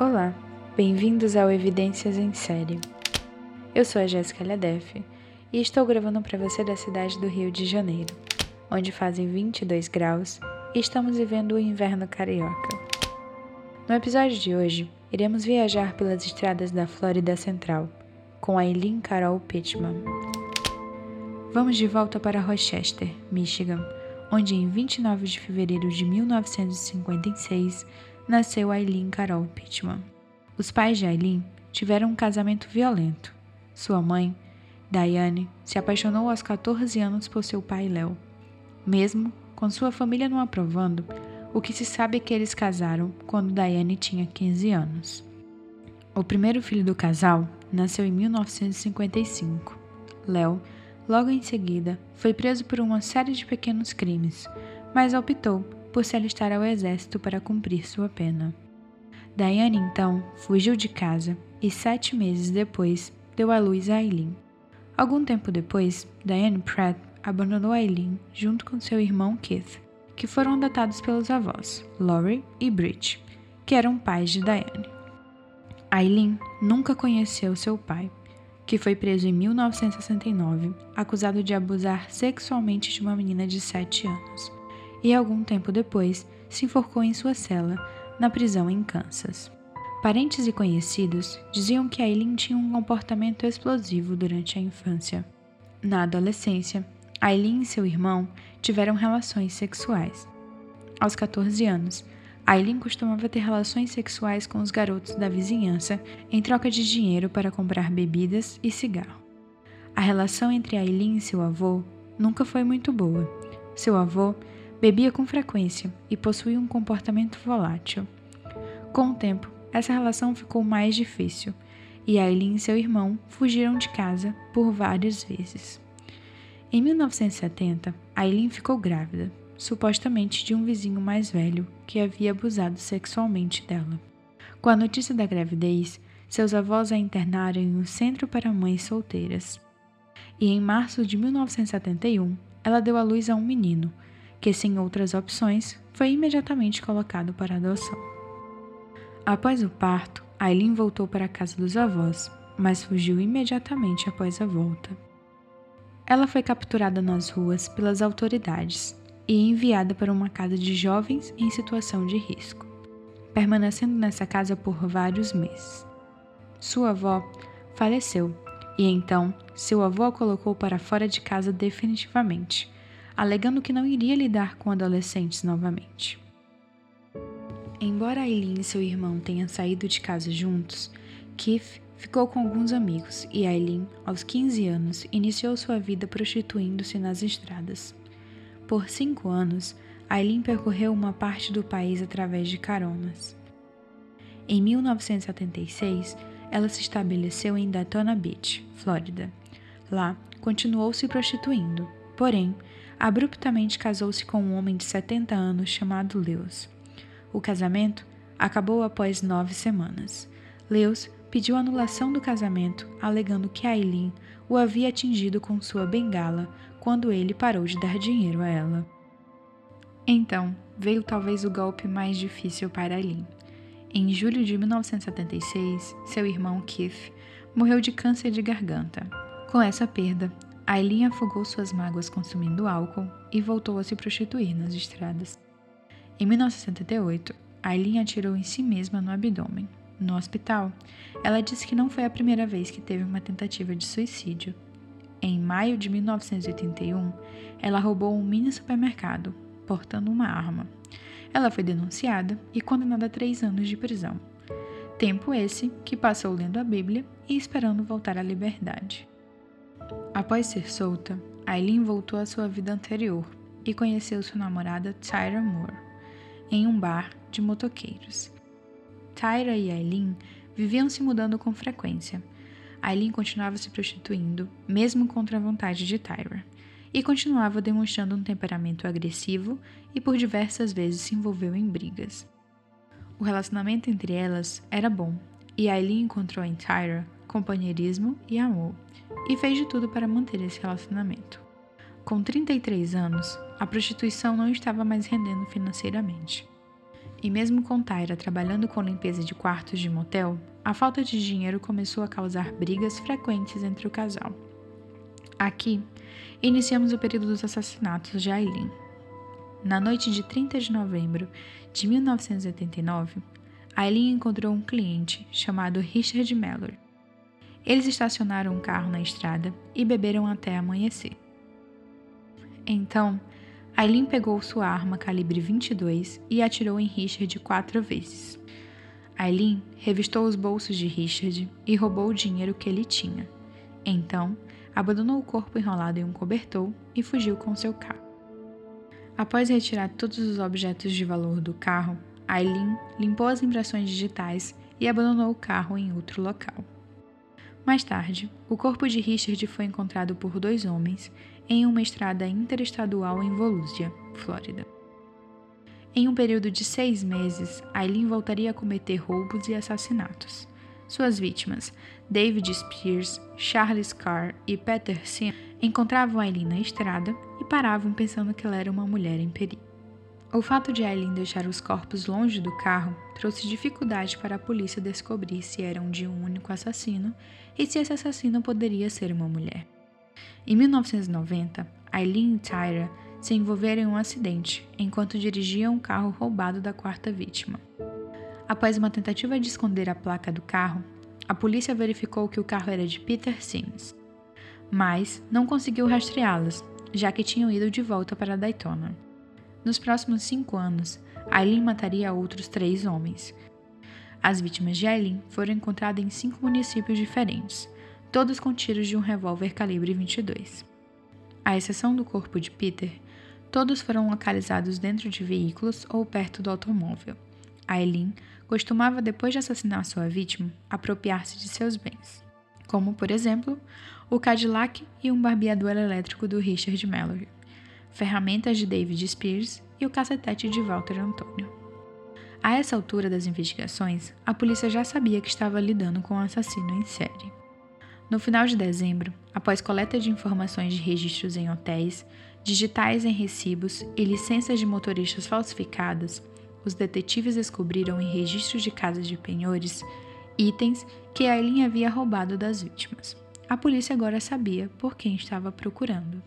Olá, bem-vindos ao Evidências em Série. Eu sou a Jéssica Ladef e estou gravando para você da cidade do Rio de Janeiro, onde fazem 22 graus e estamos vivendo o inverno carioca. No episódio de hoje, iremos viajar pelas estradas da Flórida Central com Eileen Carol Pittman. Vamos de volta para Rochester, Michigan, onde em 29 de fevereiro de 1956 nasceu Aileen Carol Pittman. Os pais de Aileen tiveram um casamento violento. Sua mãe, Diane, se apaixonou aos 14 anos por seu pai Léo. Mesmo com sua família não aprovando, o que se sabe é que eles casaram quando Diane tinha 15 anos. O primeiro filho do casal nasceu em 1955. Léo, logo em seguida, foi preso por uma série de pequenos crimes, mas optou por se alistar ao exército para cumprir sua pena. Diane então fugiu de casa e sete meses depois deu à luz a Eileen. Algum tempo depois, Diane Pratt abandonou Eileen junto com seu irmão Keith, que foram adotados pelos avós, Laurie e Bridge, que eram pais de Diane. Eileen nunca conheceu seu pai, que foi preso em 1969, acusado de abusar sexualmente de uma menina de 7 anos e algum tempo depois se enforcou em sua cela, na prisão em Kansas. Parentes e conhecidos diziam que Aileen tinha um comportamento explosivo durante a infância. Na adolescência, Aileen e seu irmão tiveram relações sexuais. Aos 14 anos, Aileen costumava ter relações sexuais com os garotos da vizinhança em troca de dinheiro para comprar bebidas e cigarro. A relação entre Aileen e seu avô nunca foi muito boa. Seu avô Bebia com frequência e possuía um comportamento volátil. Com o tempo, essa relação ficou mais difícil e Aileen e seu irmão fugiram de casa por várias vezes. Em 1970, Aileen ficou grávida, supostamente de um vizinho mais velho que havia abusado sexualmente dela. Com a notícia da gravidez, seus avós a internaram em um centro para mães solteiras. E em março de 1971, ela deu à luz a um menino, que, sem outras opções, foi imediatamente colocado para adoção. Após o parto, Aileen voltou para a casa dos avós, mas fugiu imediatamente após a volta. Ela foi capturada nas ruas pelas autoridades e enviada para uma casa de jovens em situação de risco, permanecendo nessa casa por vários meses. Sua avó faleceu e então seu avô a colocou para fora de casa definitivamente alegando que não iria lidar com adolescentes novamente. Embora Aileen e seu irmão tenham saído de casa juntos, Keith ficou com alguns amigos e Aileen, aos 15 anos, iniciou sua vida prostituindo-se nas estradas. Por cinco anos, Aileen percorreu uma parte do país através de caronas. Em 1976, ela se estabeleceu em Daytona Beach, Flórida. Lá, continuou se prostituindo, porém, abruptamente casou-se com um homem de 70 anos chamado Lewis. O casamento acabou após nove semanas. Lewis pediu anulação do casamento, alegando que Aileen o havia atingido com sua bengala quando ele parou de dar dinheiro a ela. Então, veio talvez o golpe mais difícil para Aileen. Em julho de 1976, seu irmão Keith morreu de câncer de garganta. Com essa perda, Aileen afogou suas mágoas consumindo álcool e voltou a se prostituir nas estradas. Em 1978, Aileen atirou em si mesma no abdômen. No hospital, ela disse que não foi a primeira vez que teve uma tentativa de suicídio. Em maio de 1981, ela roubou um mini supermercado, portando uma arma. Ela foi denunciada e condenada a três anos de prisão. Tempo esse que passou lendo a Bíblia e esperando voltar à liberdade. Após ser solta, Aileen voltou à sua vida anterior e conheceu sua namorada Tyra Moore em um bar de motoqueiros. Tyra e Aileen viviam se mudando com frequência. Aileen continuava se prostituindo, mesmo contra a vontade de Tyra, e continuava demonstrando um temperamento agressivo e por diversas vezes se envolveu em brigas. O relacionamento entre elas era bom, e Aileen encontrou em Tyra companheirismo e amor, e fez de tudo para manter esse relacionamento. Com 33 anos, a prostituição não estava mais rendendo financeiramente. e mesmo com Tyra trabalhando com limpeza de quartos de motel, a falta de dinheiro começou a causar brigas frequentes entre o casal. Aqui, iniciamos o período dos assassinatos de Aileen. Na noite de 30 de novembro de 1989, Aileen encontrou um cliente chamado Richard Mallory. Eles estacionaram um carro na estrada e beberam até amanhecer. Então, Aileen pegou sua arma calibre 22 e atirou em Richard quatro vezes. Aileen revistou os bolsos de Richard e roubou o dinheiro que ele tinha. Então, abandonou o corpo enrolado em um cobertor e fugiu com seu carro. Após retirar todos os objetos de valor do carro, Aileen limpou as impressões digitais e abandonou o carro em outro local. Mais tarde, o corpo de Richard foi encontrado por dois homens em uma estrada interestadual em Volusia, Flórida. Em um período de seis meses, Aileen voltaria a cometer roubos e assassinatos. Suas vítimas, David Spears, Charles Carr e Peter Sim, encontravam Aileen na estrada e paravam pensando que ela era uma mulher em perigo. O fato de Aileen deixar os corpos longe do carro trouxe dificuldade para a polícia descobrir se eram de um único assassino e se esse assassino poderia ser uma mulher. Em 1990, Aileen e Tyra se envolveram em um acidente enquanto dirigiam um carro roubado da quarta vítima. Após uma tentativa de esconder a placa do carro, a polícia verificou que o carro era de Peter Sims, mas não conseguiu rastreá-las, já que tinham ido de volta para Daytona. Nos próximos cinco anos, Aileen mataria outros três homens. As vítimas de Aileen foram encontradas em cinco municípios diferentes, todos com tiros de um revólver calibre 22. À exceção do corpo de Peter, todos foram localizados dentro de veículos ou perto do automóvel. Aileen costumava, depois de assassinar sua vítima, apropriar-se de seus bens, como, por exemplo, o Cadillac e um barbeador elétrico do Richard Mallory ferramentas de David Spears e o cacetete de Walter Antônio. A essa altura das investigações, a polícia já sabia que estava lidando com um assassino em série. No final de dezembro, após coleta de informações de registros em hotéis, digitais em recibos e licenças de motoristas falsificadas, os detetives descobriram em registros de casas de penhores itens que Aileen havia roubado das vítimas. A polícia agora sabia por quem estava procurando.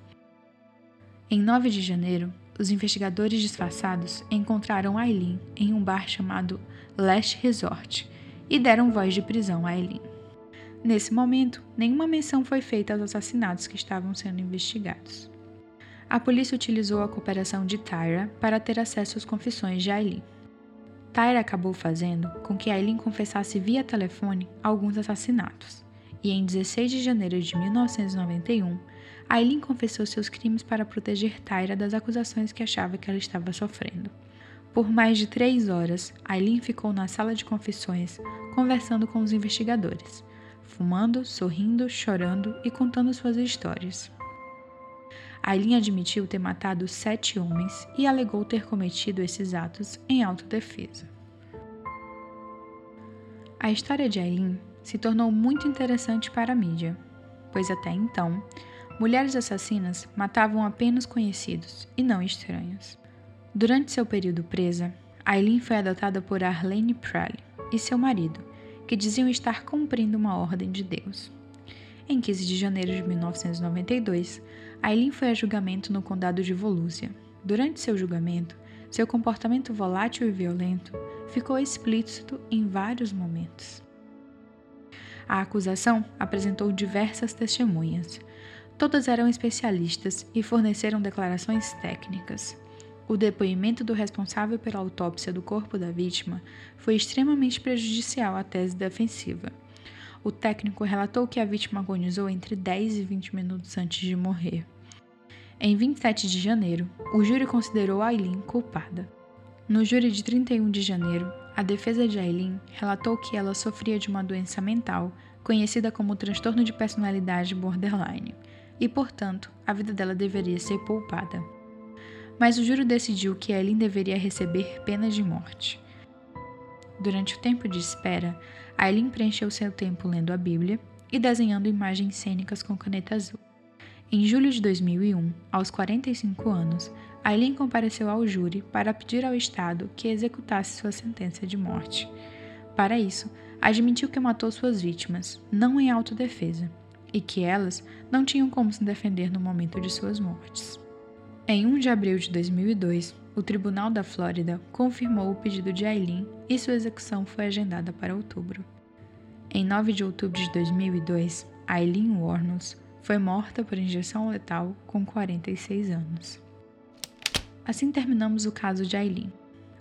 Em 9 de janeiro, os investigadores disfarçados encontraram Aileen em um bar chamado Last Resort e deram voz de prisão a Aileen. Nesse momento, nenhuma menção foi feita aos assassinatos que estavam sendo investigados. A polícia utilizou a cooperação de Tyra para ter acesso às confissões de Aileen. Tyra acabou fazendo com que Aileen confessasse via telefone alguns assassinatos, e em 16 de janeiro de 1991, Aileen confessou seus crimes para proteger Tyra das acusações que achava que ela estava sofrendo. Por mais de três horas, Aileen ficou na sala de confissões, conversando com os investigadores, fumando, sorrindo, chorando e contando suas histórias. Aileen admitiu ter matado sete homens e alegou ter cometido esses atos em autodefesa. A história de Aileen se tornou muito interessante para a mídia, pois até então mulheres assassinas matavam apenas conhecidos e não estranhos. Durante seu período presa, Aileen foi adotada por Arlene Prally e seu marido, que diziam estar cumprindo uma ordem de Deus. Em 15 de janeiro de 1992, Aileen foi a julgamento no condado de Volusia. Durante seu julgamento, seu comportamento volátil e violento ficou explícito em vários momentos. A acusação apresentou diversas testemunhas, Todas eram especialistas e forneceram declarações técnicas. O depoimento do responsável pela autópsia do corpo da vítima foi extremamente prejudicial à tese defensiva. O técnico relatou que a vítima agonizou entre 10 e 20 minutos antes de morrer. Em 27 de janeiro, o júri considerou Aileen culpada. No júri de 31 de janeiro, a defesa de Aileen relatou que ela sofria de uma doença mental conhecida como transtorno de personalidade borderline e, portanto, a vida dela deveria ser poupada. Mas o júri decidiu que Ellen deveria receber pena de morte. Durante o tempo de espera, Aileen preencheu seu tempo lendo a Bíblia e desenhando imagens cênicas com caneta azul. Em julho de 2001, aos 45 anos, Aileen compareceu ao júri para pedir ao Estado que executasse sua sentença de morte. Para isso, admitiu que matou suas vítimas, não em autodefesa, e que elas não tinham como se defender no momento de suas mortes. Em 1 de abril de 2002, o Tribunal da Flórida confirmou o pedido de Aileen e sua execução foi agendada para outubro. Em 9 de outubro de 2002, Aileen Warnos foi morta por injeção letal com 46 anos. Assim terminamos o caso de Aileen.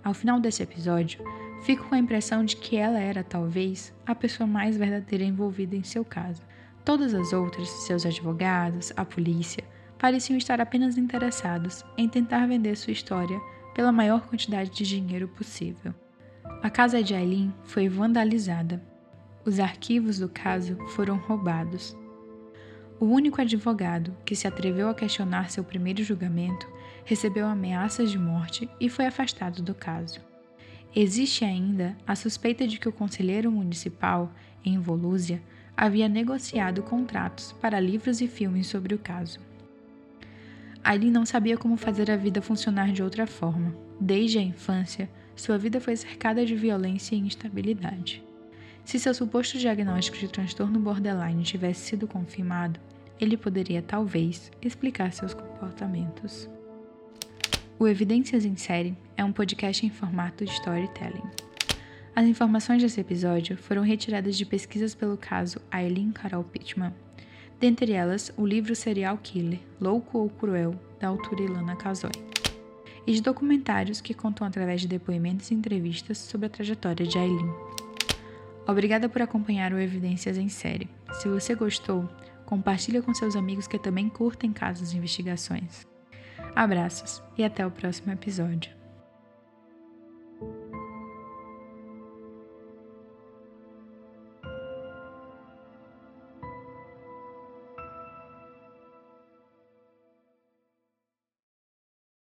Ao final desse episódio, fico com a impressão de que ela era, talvez, a pessoa mais verdadeira envolvida em seu caso. Todas as outras, seus advogados, a polícia, pareciam estar apenas interessados em tentar vender sua história pela maior quantidade de dinheiro possível. A casa de Aileen foi vandalizada. Os arquivos do caso foram roubados. O único advogado que se atreveu a questionar seu primeiro julgamento recebeu ameaças de morte e foi afastado do caso. Existe ainda a suspeita de que o conselheiro municipal, em Volúzia, havia negociado contratos para livros e filmes sobre o caso. Aileen não sabia como fazer a vida funcionar de outra forma. Desde a infância, sua vida foi cercada de violência e instabilidade. Se seu suposto diagnóstico de transtorno borderline tivesse sido confirmado, ele poderia talvez explicar seus comportamentos. O Evidências em Série é um podcast em formato de storytelling. As informações desse episódio foram retiradas de pesquisas pelo caso Aileen Carol Pittman, dentre elas o livro Serial Killer, Louco ou Cruel, da autora Ilana Kazoy, e de documentários que contam através de depoimentos e entrevistas sobre a trajetória de Aileen. Obrigada por acompanhar o Evidências em Série. Se você gostou, compartilhe com seus amigos que também curtem casos e investigações. Abraços e até o próximo episódio.